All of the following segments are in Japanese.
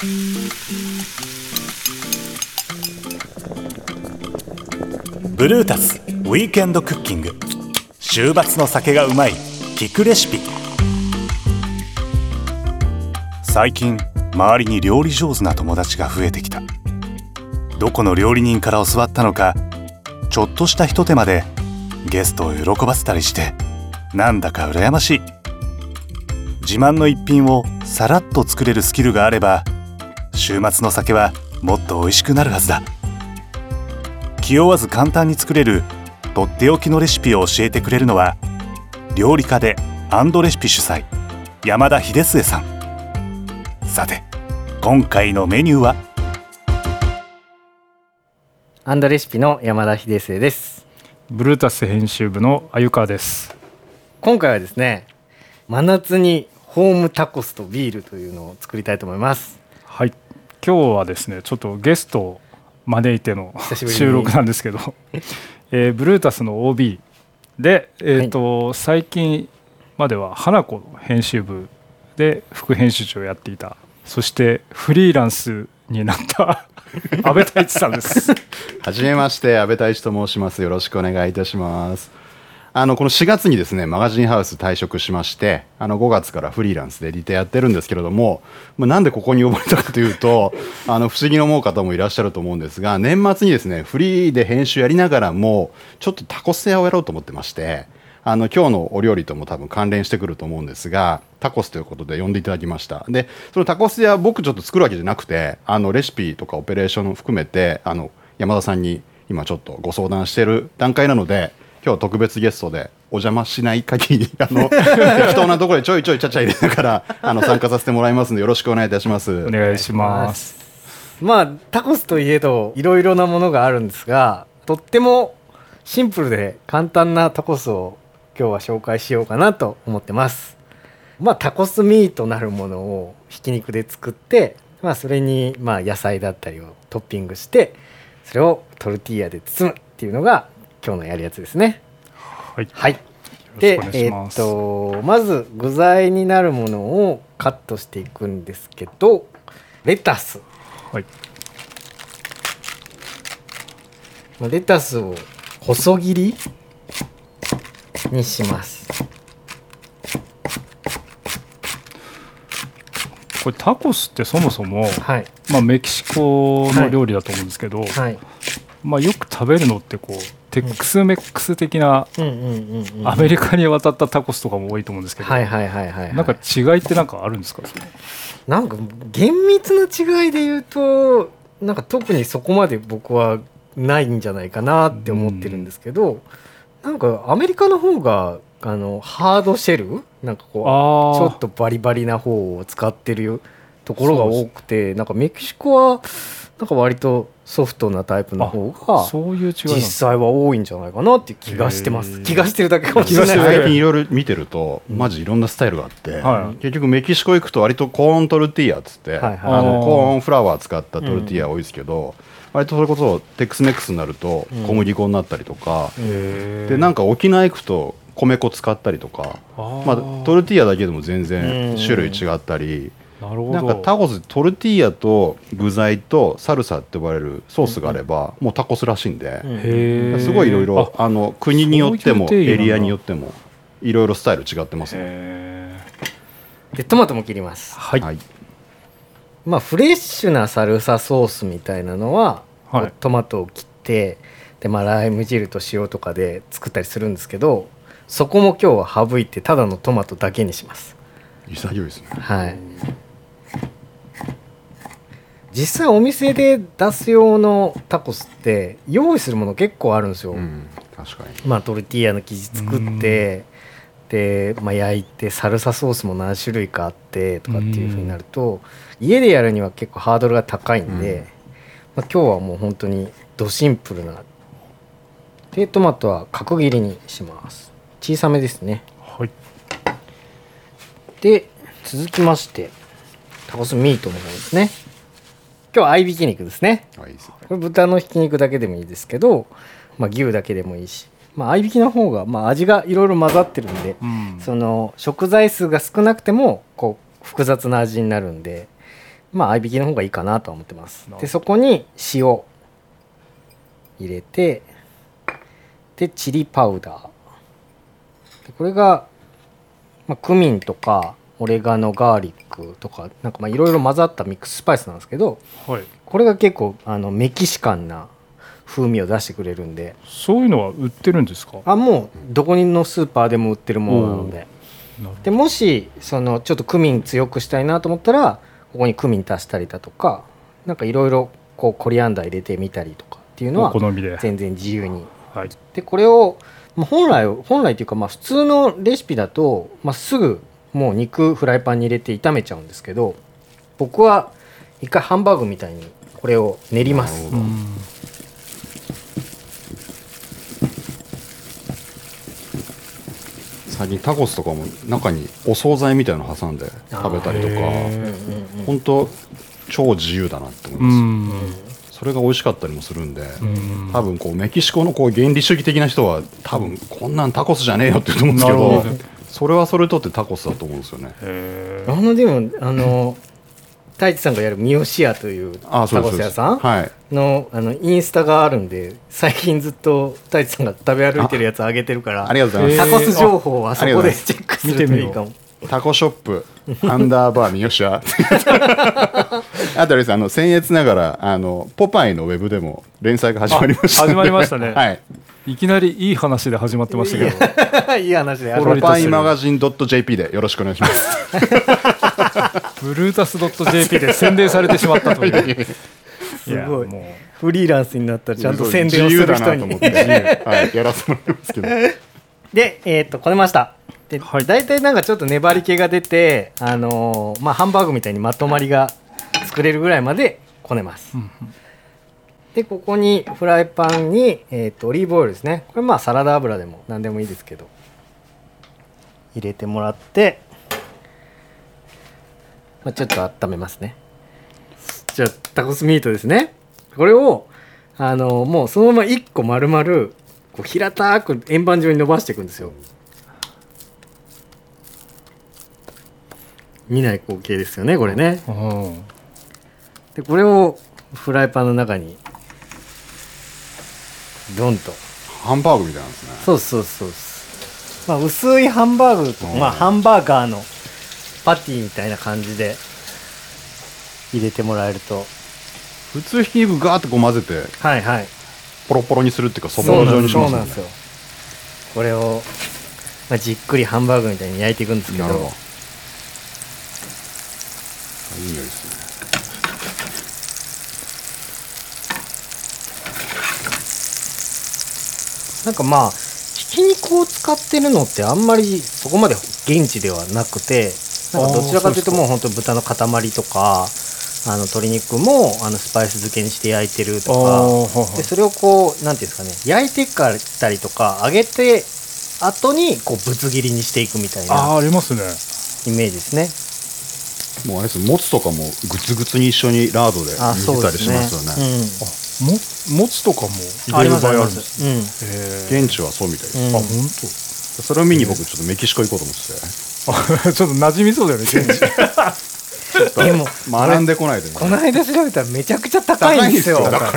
ブルータスウィークエンドクッキング。週末の酒がうまい聞くレシピ。最近周りに料理上手な友達が増えてきた。どこの料理人から教わったのかちょっとしたひと手間でゲストを喜ばせたりしてなんだか羨ましい。自慢の一品をさらっと作れるスキルがあれば週末の酒はもっと美味しくなるはずだ。気負わず簡単に作れるとっておきのレシピを教えてくれるのは料理家でアンドレシピ主催山田秀末さん。さて今回のメニューは？アンドレシピの山田秀末です。ブルータス編集部の鮎川です。今回はですね真夏にホームタコスとビールというのを作りたいと思います。はい今日はですねちょっとゲストを招いての収録なんですけど、えー、ブルータスの OB で、えーと、はい、最近までは花子の編集部で副編集長をやっていたそしてフリーランスになった 安倍太一さんです。はじめまして、安倍太一と申します。よろしくお願いいたします。あのこの4月にですねマガジンハウス退職しましてあの5月からフリーランスでリテやってるんですけれども、まあ、なんでここに呼ばれたかというと あの不思議に思う方もいらっしゃると思うんですが年末にですねフリーで編集やりながらもちょっとタコス屋をやろうと思ってましてあの今日のお料理とも多分関連してくると思うんですがタコスということで呼んでいただきました。でそのタコス屋僕ちょっと作るわけじゃなくてあのレシピとかオペレーションを含めてあの山田さんに今ちょっとご相談してる段階なので今日特別ゲストでお邪魔しない限り あの適当なところでちょいちょいちゃちゃ入れながらあの参加させてもらいますのでよろしくお願いいたします。お願いします。まあタコスといえどいろいろなものがあるんですがとってもシンプルで簡単なタコスを今日は紹介しようかなと思ってます。まあタコスミーとなるものをひき肉で作ってまあそれにまあ野菜だったりをトッピングしてそれをトルティーヤで包むっていうのが今日のやるやつですね。はい、はい、でえー、っとまず具材になるものをカットしていくんですけどレタス。はい。レタスを細切りにします。これタコスってそもそも、はい、まあ、メキシコの料理だと思うんですけど、はい、まあ、よく食べるのってこうテックスメックス的なアメリカに渡ったタコスとかも多いと思うんですけど。なんか違いって何かあるんですか？なんか厳密な違いで言うとなんか特にそこまで僕はないんじゃないかなって思ってるんですけど、うん、なんかアメリカの方があのハードシェルなんかこうちょっとバリバリな方を使ってるところが多くてなんかメキシコはなんか割とソフトなタイプの方がそういう違い実際は多いんじゃないかなっていう気がしてます。気がしてるだけかもしれない。最近いろいろ見てるとマジいろんなスタイルがあって、はい、結局メキシコ行くと割とコーントルティーヤっつって、はいはい、あのコーンフラワー使ったトルティーヤ多いですけど、うん。割とそれこそテックスメックスになると小麦粉になったりとか、うん、でなんか沖縄行くと米粉使ったりとかまあ、トルティーヤだけでも全然種類違ったり、なるほど。なんかタコストルティーヤと具材とサルサって呼ばれるソースがあれば、もうタコスらしいんで、すごいいろいろあの国によってもエリアによってもいろいろスタイル違ってますね。でトマトも切ります。はい、はい、まあフレッシュなサルサソースみたいなのは、はい、トマトを切ってでまあライム汁と塩とかで作ったりするんですけどそこも今日は省いてただのトマトだけにします。潔いですね。はい実際お店で出す用のタコスって用意するもの結構あるんですよ、うん、確かに。まあトルティーヤの生地作ってで、まあ、焼いてサルサソースも何種類かあってとかっていうふうになると家でやるには結構ハードルが高いんで、まあ、今日はもう本当にドシンプルなでトマトは角切りにします。小さめですね。はい。で続きましてタコスミートの方ですね今日は合いびき肉ですね。これ豚のひき肉だけでもいいですけど、まあ、牛だけでもいいし、まあ、合いびきの方が、まあ、味がいろいろ混ざってるんで、うん、その食材数が少なくてもこう複雑な味になるんでまあ合いびきの方がいいかなとは思ってます。でそこに塩入れてでチリパウダー。でこれが、まあ、クミンとかオレガノガーリックとかなんかまあいろいろ混ざったミックススパイスなんですけど、はい、これが結構あのメキシカンな風味を出してくれるんで。そういうのは売ってるんですか？あもうどこのスーパーでも売ってるものなので。でもしそのちょっとクミン強くしたいなと思ったらここにクミン足したりだとかなんかいろいろこうコリアンダー入れてみたりとかっていうのは全然自由に、はい、でこれを本来本来というかまあ普通のレシピだと、まあ、すぐもう肉フライパンに入れて炒めちゃうんですけど僕は一回ハンバーグみたいにこれを練ります。最近タコスとかも中にお惣菜みたいの挟んで食べたりとか本当超自由だなって思います。それが美味しかったりもするんで多分こうメキシコのこう原理主義的な人は多分こんなんタコスじゃねえよって言うと思うんですけどそれはそれとってタコスだと思うんですよね。あのでもあの 太一さんがやる三好屋というタコス屋さんのあのインスタがあるんで最近ずっと太一さんが食べ歩いてるやつあげてるからありがとうございます。タコス情報はそこでチェックするといいかも。タコショップアンダーバー三好屋。あとですあの僭越ながらあのポパイのウェブでも連載が始まりました始まりましたね。はいいきなりいい話で始まってましたけど。いい話でポパイマガジン .jp でよろしくお願いします。ブルータス .jp で宣伝されてしまったという。すごい。フリーランスになったらちゃんと宣伝をする人に。はい、やらせてもらいますけど。でえー、っとこねました。で、はい、大体なんかちょっと粘り気が出てあのー、まあハンバーグみたいにまとまりが作れるぐらいまでこねます、うんうんでここにフライパンに、えーと、オリーブオイルですね。これまあサラダ油でも何でもいいですけど。入れてもらって、まあ、ちょっと温めますね。じゃあタコスミートですね。これをあのもうそのまま1個丸々こう平たく円盤状に伸ばしていくんですよ。見ない光景ですよねこれね。でこれをフライパンの中にドンと。ハンバーグみたいなんですね。そうそうそうまあ薄いハンバーグとまあハンバーガーのパティみたいな感じで入れてもらえると。普通ひき肉ガーッとこう混ぜてはいはい。ポロポロにするっていうかそぼろ状にしますよね。そうなんですよ。これを、まあ、じっくりハンバーグみたいに焼いていくんですけどなるほどいい匂いですねなんかまあひき肉を使ってるのってあんまりそこまで現地ではなくてなんかどちらかというともう本当豚の塊とかあの鶏肉もあのスパイス漬けにして焼いてるとかでそれをこうなんていうんですかね焼いてったりとか揚げて後にこうぶつ切りにしていくみたいなあありますね。イメージですね。もうあれですもつとかもグツグツに一緒にラードで煮てたりしますよねももつとかも入れる場合あるんです、うん、現地はそうみたいです、うん、あ本当。それを見に僕ちょっとメキシコ行こうと思ってて。ちょっと馴染みそうだよね 現地。でも学んでこないで、ね、この間調べたらめちゃくちゃ高いんですよ。だか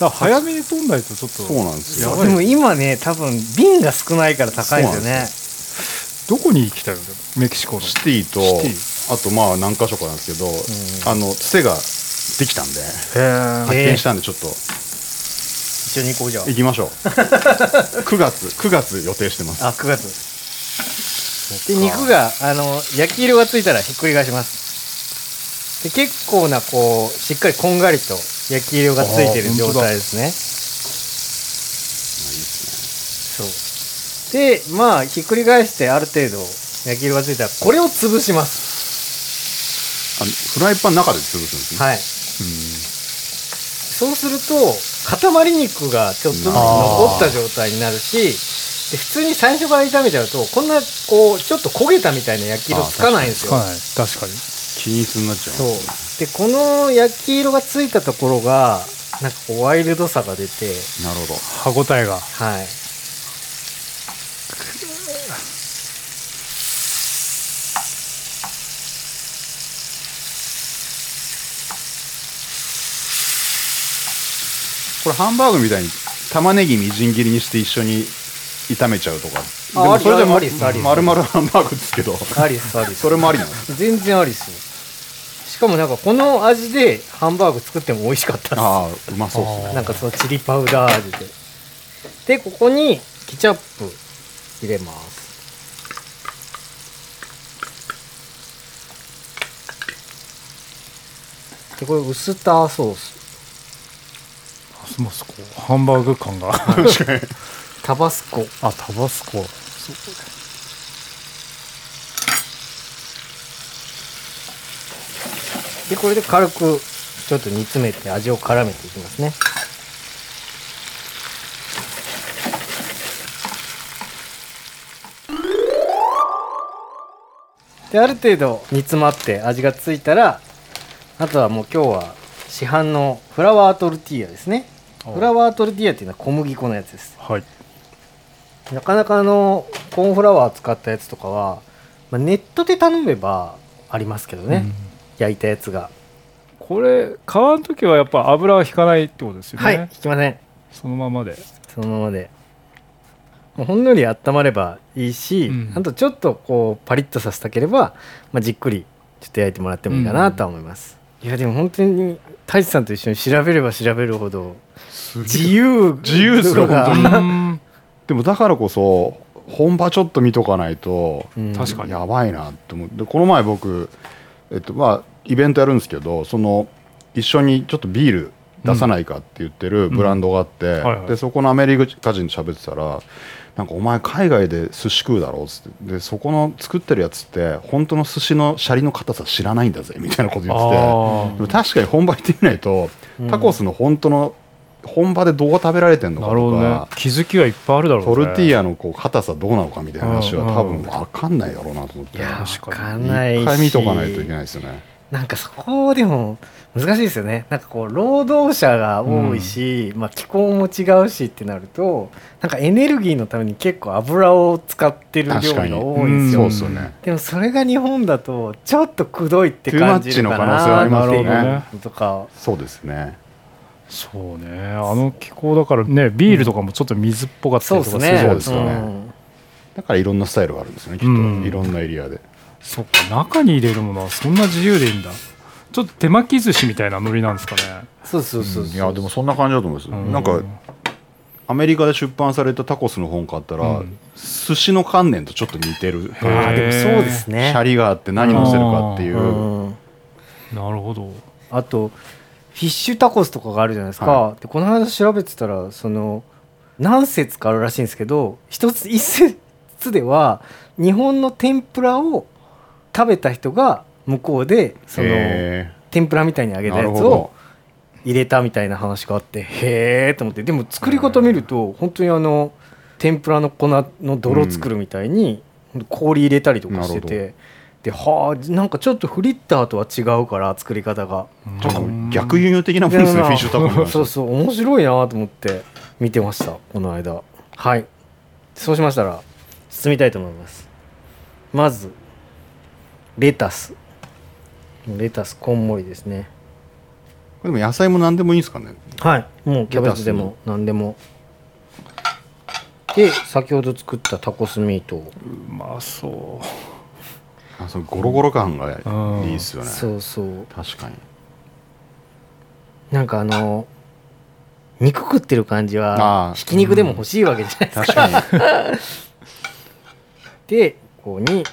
ら早めに取んないとちょっとそうなんですよ。でも今ね多分瓶が少ないから高いですよ。ねどこに行きたいのメキシコの。シティとあとまあ何箇所かなんですけど、うん、あのつてができたんで発見したんでちょっと。一緒に行こうじゃ行きましょう。9月9月予定してます。あ9月。で肉があの焼き色がついたらひっくり返します。で結構なこうしっかりこんがりと焼き色がついてる状態ですね。そう。でまあひっくり返してある程度焼き色がついたらこれを潰します。あフライパンの中で潰すんですね。はいそうすると塊肉がちょっとずつ残った状態になるしで普通に最初から炒めちゃうとこんなこうちょっと焦げたみたいな焼き色つかないんですよ。確かに。均一に。なっちゃう。そう。でこの焼き色がついたところがなんかこうワイルドさが出てなるほど。歯ごたえが。はいこれハンバーグみたいに玉ねぎみじん切りにして一緒に炒めちゃうとか。あでもそれでもありですありです丸々ハンバーグですけど。ありですありです。それもありなんです全然ありですよしかもなんかこの味でハンバーグ作っても美味しかったでああうまそうですね。すなんかそのチリパウダー味で。でここにケチャップ入れます。でこれウスターソースもうハンバーグ感が。タバスコ。あタバスコ。でこれで軽くちょっと煮詰めて味を絡めていきますね。である程度煮詰まって味がついたらあとはもう今日は市販のフラワートルティーヤですね。あフラワートルティーヤっていうのは小麦粉のやつです。はい。なかなかあのコーンフラワー使ったやつとかは、まあ、ネットで頼めばありますけどね、うん。焼いたやつが。これ皮の時はやっぱ油は引かないってことですよね、はい引きません。そのままで。そのままで。もうほんのり温まればいいし、うん。あとちょっとこうパリッとさせたければ、まあ、じっくりちょっと焼いてもらってもいいかなとは思います、いやでも本当に太一さんと一緒に調べれば調べるほど自由自由ですよが。本当 でもだからこそ本場ちょっと見とかないとうん。確かに。やばいなって思ってこの前僕えっとまあイベントやるんですけどその一緒にちょっとビール出さないかって言ってるブランドがあって、でそこのアメリカ人と喋ってたらなんかお前海外で寿司食うだろうっつって。でそこの作ってるやつって本当の寿司のシャリの硬さ知らないんだぜみたいなこと言ってて。あでも確かに本場行ってみないと、うん。タコスの本当の本場でどう食べられてんのかとか、気づきはいっぱいあるだろうね。トルティーヤのこう硬さどうなのかみたいな話はうん多分分かんないだろうなと思って。いや確か一回見とかないといけないですよねなんかそこでも難しいですよね。なんかこう労働者が多いし、まあ、気候も違うしってなるとなんかエネルギーのために結構油を使ってる料理が多いんですそうよですよね。でもそれが日本だとちょっとくどいって感じるかッチの可能性はありますよなっていうね。のとかそうですね。そうね。あの気候だからねビールとかもちょっと水っぽかったりとかですねそうですよねんだからいろんなスタイルがあるんですよねきっと、うんいろんなエリアでそっか中に入れるものはそんな自由でいいんだ。ちょっと手巻き寿司みたいなノリなんですかね。そうそうそうそう。いやでもそんな感じだと思います、うん。なんかアメリカで出版されたタコスの本買ったら、うん。寿司の観念とちょっと似てる。あーでもそうですね。シャリがあって何乗せるかっていう、うん。なるほど。あとフィッシュタコスとかがあるじゃないですか、はでこの間調べてたらその何説かあるらしいんですけど一つ一説では日本の天ぷらを食べた人が向こうでそのへ天ぷらみたいに揚げーたやつを入れたみたいな話があってへえと思って。でも作り方見ると本当にあの天ぷらの粉の泥作るみたいに氷入れたりとかしてなてではあなんかちょっとフリッターとは違うから作り方が。逆輸入的なもんですねフィッシュタコに関してはそうそう。面白いなと思って見てましたこの間。はい。そうしましたら包みたいと思います。まずレタス。レタスこんもりですね。でも野菜も何でもいいんですかね？はい。もうキャベツでも何でも。で先ほど作ったタコスミートを。うまそあそのゴロゴロ感がうんいいですよね。そうそう。確かに。なんかあの肉食ってる感じあはー。ひき肉でも欲しいわけじゃないですか、確かに。でここに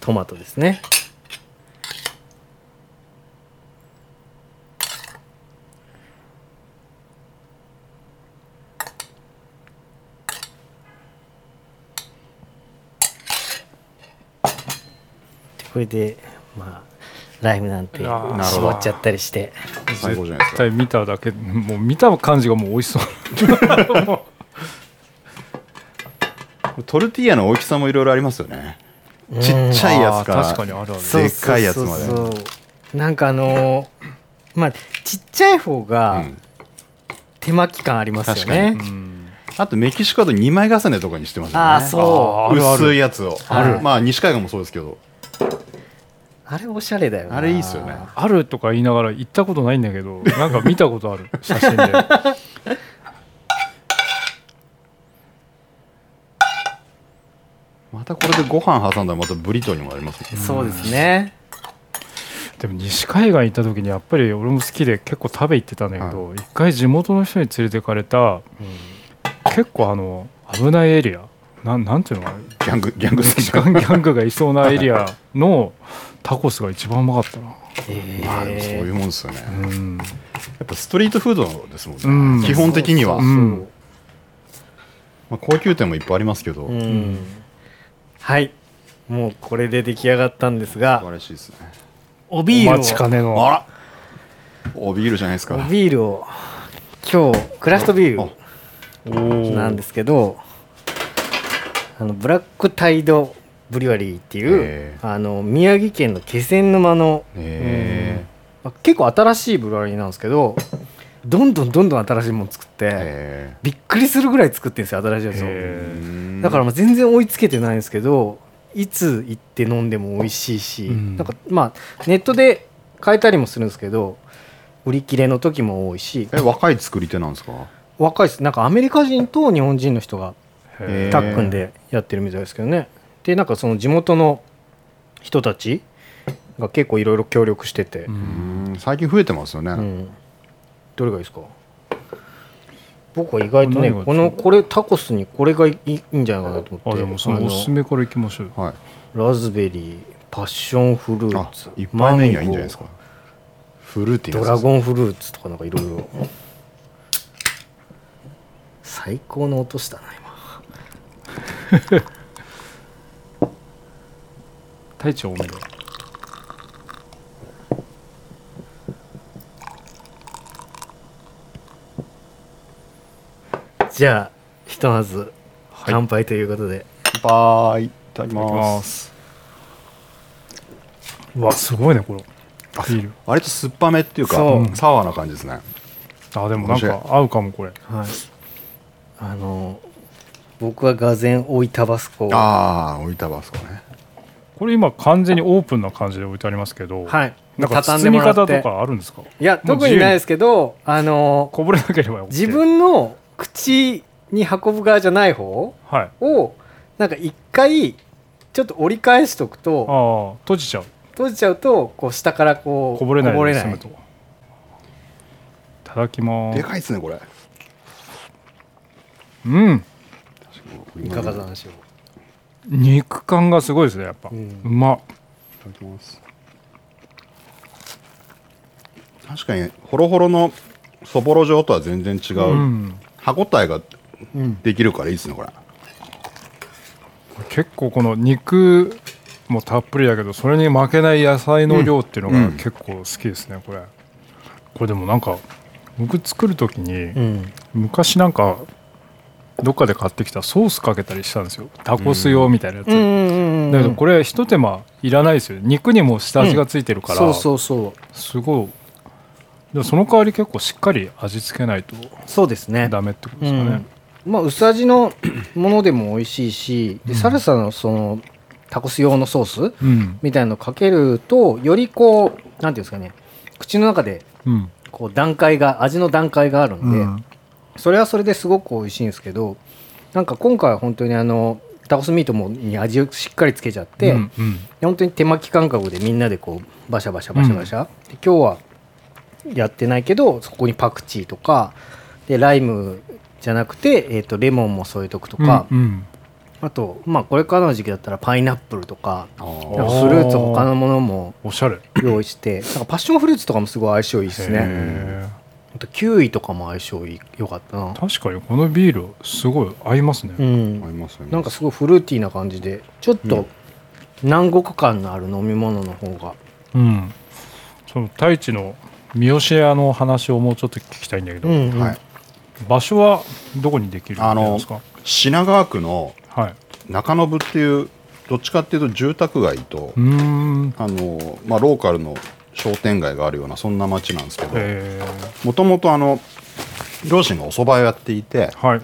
トマトですねでこれでまあライムなんて絞っちゃったりして。最高じゃないですか。絶対見ただけもう見た感じがもう美味しそう。トルティーヤの大きさもいろいろありますよね。ちっちゃいやつから確かにあるでっかいやつまで。なんかあのーまあちっちゃい方うがん。手巻き感ありますよね、うんあとメキシコだと2枚重ねとかにしてますよね。ああそう。あーあるある薄いやつを。ある。まあ西海岸もそうですけどあれおしゃれだよあれいいっすよね。あるとか言いながら行ったことないんだけど なんか見たことある。写真で。またこれでご飯挟んだらまたブリトーにもありますね。そうですね。でも西海岸行った時にやっぱり俺も好きで結構食べ行ってたんだけど、一回地元の人に連れてかれた、結構あの危ないエリア。なんなんていうのかな。ギャングギャングメキシカンギャングがいそうなエリアのタコスが一番うまかったな。えまあでもそういうもんですよね、やうん。っぱストリートフードですもんね、うん。基本的には、そうそうう。ん。まあ、高級店もいっぱいありますけど、そううん。はい。もうこれで出来上がったんですが。素晴らしいですね。おおビールを。待ちかねの。あら。おビールじゃないですかおビールを。今日クラフトビーあルなんですすけどあのブラックタイドブリュワリーっていう、へあの宮城県の気仙沼の、へまあ結構新しいブリュワリーなんですけど どんどんどんどん新しいもの作って、えびっくりするぐらい作ってるんですよ新しいやつを。へだからまあ全然追いつけてないんですけどいつ行って飲んでも美味しいし、うん。なんかまあネットで買えたりもするんですけど売り切れの時も多いし。え若い作り手なんですか？若いです。なんかアメリカ人と日本人の人がへタッグンでやってるみたいですけどね。でなんかその地元の人たちが結構いろいろ協力してて、最近増えてますよね、うん。どれがいいですか？僕は意外とねこのこれタコスにこれがいいんじゃないかなと思って。あでもそのおすすめからいきましょうはい。ラズベリーパッションフルーあツいっぱいメニューはいいんじゃないですか。フルーティードラゴンフルーツとかなんかいろいろ。最高の音したな今太一多めでじゃあひとまず乾杯ということで、バイいただきいただきまます。すうわすごいねこれ。ビール。割と酸っぱめっていうかそう。サワーな感じですね。あでもなんか合うかもこれ。はい。あの僕はがぜん追いタバスコああ置いたバスコね。これ今完全にオープンな感じで置いてありますけど、はい。なんか包み方とかあるんですか？いや特にないですけどあのこぼれなければ OK 自分の口に運ぶ側じゃない方はい。をなんか一回ちょっと折り返しとくとああ閉じちゃう。閉じちゃうとこう下からこうこぼれないこぼれない。いただきまですかいですねこれ。うんいかがなんでしょ肉感がすごいですねやっぱ、ううんま。っいただきます。確かにホロホロのそぼろ状とは全然違う、うん。歯ごたえができるからいいですねこれ結構この肉もたっぷりだけどそれに負けない野菜の量っていうのがうん。結構好きですねこれ。これでもなんか僕作る時にうん、昔なんかどっかで買ってきたソースかけたりしたんですよ。タコス用みたいなやつ、うん。うんうんだけどこれひと手間いらないですよ。肉にも下味がついてるから、そうそうそう。すごい。でもその代わり結構しっかり味付けないとそうですね。ダメってことうですかね。ん、まあ薄味のものでも美味しいしでサルサのそのタコス用のソースうん。みたいのかけるとよりこうなんていうんですかね。口の中でうん。こう段階が味の段階があるんで、うんそれはそれですごく美味しいんですけどなんか今回は本当にあのタコスミートもに味をしっかりつけちゃって、うんうん。本当に手巻き感覚でみんなでこうバシャバシャバシャバシャ、で今日はやってないけどそこにパクチーとかでライムじゃなくて、えー、とレモンも添えとくとか、うんうん。あとまあこれからの時期だったらパイナップルとかフルーツ他のものもおしゃれ。用意してなんかパッションフルーツとかもすごい相性いいですねキウイとかも相性いいよかったな。ー確かにこのビールすごい合いますね、うん。ありますよね。なんかすごいフルーティーな感じでちょっと南国感のある飲み物の方が。うん、その太一の三好屋の話をもうちょっと聞きたいんだけど、うんうん。はい。場所はどこにできるあのんですか？品川区のはい。中延っていうどっちかっていうと住宅街と、うーん。あのまあ、ローカルの商店街があるようなそんな町なんですけどえ。もともとあの両親がお蕎麦屋をやっていてー、はい。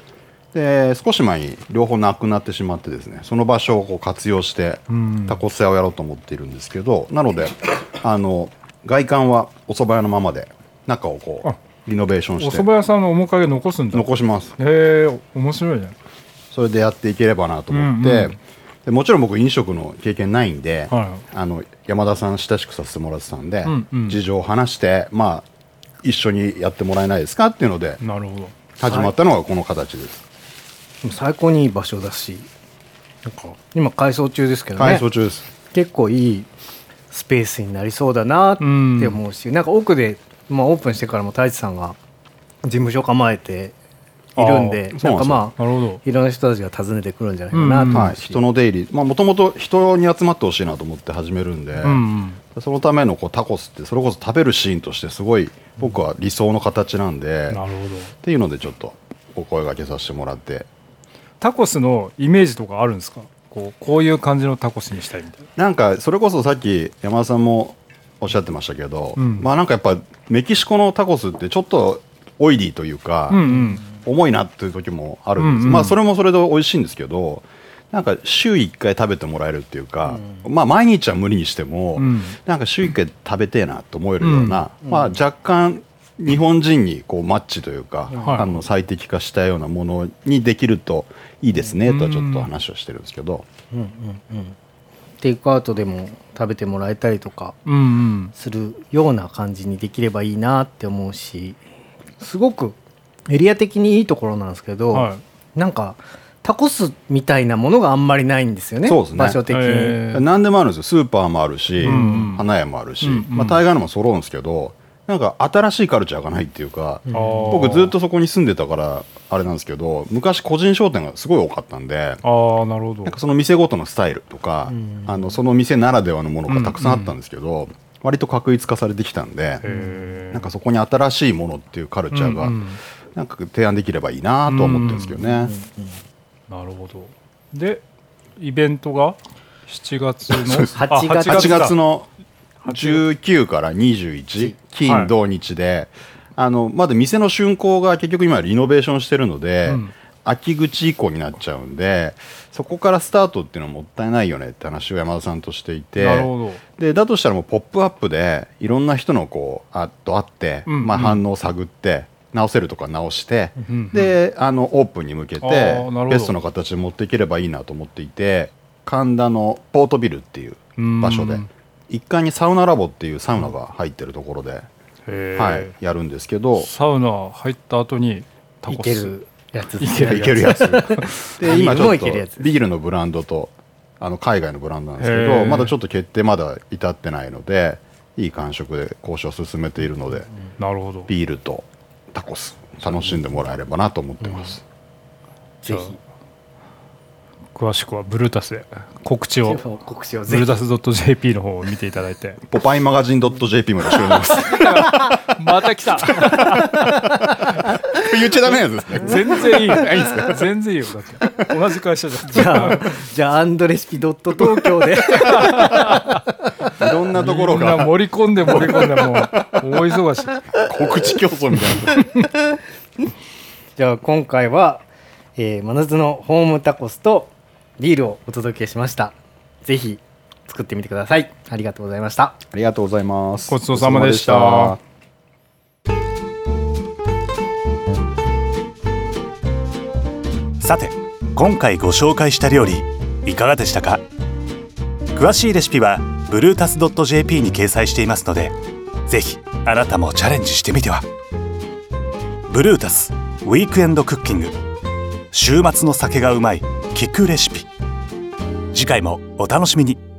で少し前に両方なくなってしまってですねその場所をこう活用してうん。タコス屋をやろうと思っているんですけどなのであの外観はお蕎麦屋のままで中をこあうリノベーションおして。蕎麦屋さんの面影残すんだ。残します。へえ面白いね。それでやっていければなと思って、うんうん。でもちろん僕飲食の経験ないんで、はい。あの山田さん親しくさせてもらってたんで、うんうん。事情を話してまあ一緒にやってもらえないですかっていうのでなるほど。始まったのがこの形です、でも最高にいい場所だしなんか今改装中ですけどね。改装中です。結構いいスペースになりそうだなって思うし、なんか奥で、まあ、オープンしてからも太一さんが事務所構えているんでなんかまあなるほど。いろんな人たちが訪ねてくるんじゃないかなと思はい、人の出入りもともと人に集まってほしいなと思って始めるんで、うんうん。そのためのこうタコスってそれこそ食べるシーンとしてすごい僕は理想の形なんで、っなるほど。ていうのでちょっとお声掛けさせてもらって。タコスのイメージとかあるんですか？こうこういう感じのタコスにしたいみたいな。なんかそれこそさっき山田さんもおっしゃってましたけど、うん。まあなんかやっぱメキシコのタコスってちょっとオイリーというか、うんうん重いなっていう時もあるんです、うんうん。まあそれもそれで美味しいんですけどなんか週1回食べてもらえるっていうか、まあ毎日は無理にしても、うん。なんか週1回食べてえなと思えるような、まあ若干日本人にこうマッチというか、はい。あの最適化したようなものにできるといいですねとはちょっと話をしてるんですけど、うんうんうん。テイクアウトでも食べてもらえたりとかうん。うん。するような感じにできればいいなって思うしすごくエリア的にいいところなんですけど、はい。なんかタコスみたいなものがあんまりないんですよねそうですね。場所的に、えー。何でもあるんですよ。スーパーもあるし、うん。うん花屋もあるし、うん。うんまあ、大概のも揃うんですけどなんか新しいカルチャーがないっていうか、僕僕ずっとそこに住んでたからあれなんですけど昔個人商店がすごい多かったんでああなるほど。なんかその店ごとのスタイルとか、うん。あのその店ならではのものがたくさんあったんですけど、割と確立化されてきたんで、なんかそこに新しいものっていうカルチャーがうんうんなんか提案できればいいなとは思ってるんですけどね。なるほど。でイベントが7月の 8月あ8月だの19から21はい。金土日で、あのまだ店の竣工が結局今リノベーションしてるので、うん。秋口以降になっちゃうんでそこからスタートっていうのはもったいないよねって話を山田さんとしていてなるほど。でだとしたらもう「ポップアップでいろんな人のこうあと会って、うん。まあ、うん。反応を探って直せるとか直して、うんであのオープンに向けてベストの形で持っていければいいなと思っていて神田のポートビルっていう場所でうん1階にサウナラボっていうサウナが入ってるところで、はい、やるんですけどサウナ入った後にタいコス。けるやつ。いけるいけるやつ。で今ちょっとビールもいけるやつ。ですビールのブランドとあの海外のブランドなんですけどまだちょっと決定まだ至ってないのでいい感触で交渉を進めているのでなるほど。ビールとタコス楽しんでもらえればなと思ってます、ぜじゃあ詳しくはブルータスで告知を。ひ告知をぜひ。ブルータス .jp の方を見ていただいて。ポパイマガジン .jp までしております。また来た。言っちゃダメなやつですね。全然いいよ。いいですか？全然いいよ。だって。同じ会社じゃん。じゃあじゃあアンドレシピドット東京でいろんなところみんなが盛り込んで盛り込んでもう大忙し。告知競争みたいな。じゃあ今回は、えー、真夏のホームタコスとビールをお届けしました。ぜひ作ってみてください。ありがとうございました。ありがとうございます。ごちそうさまでした。さて今回ご紹介した料理いかがでしたか？詳しいレシピはブルータス .jp に掲載していますのでぜひあなたもチャレンジしてみては。ブルータスウィークエンドクッキング。週末の酒がうまい聞くレシピ。次回もお楽しみに。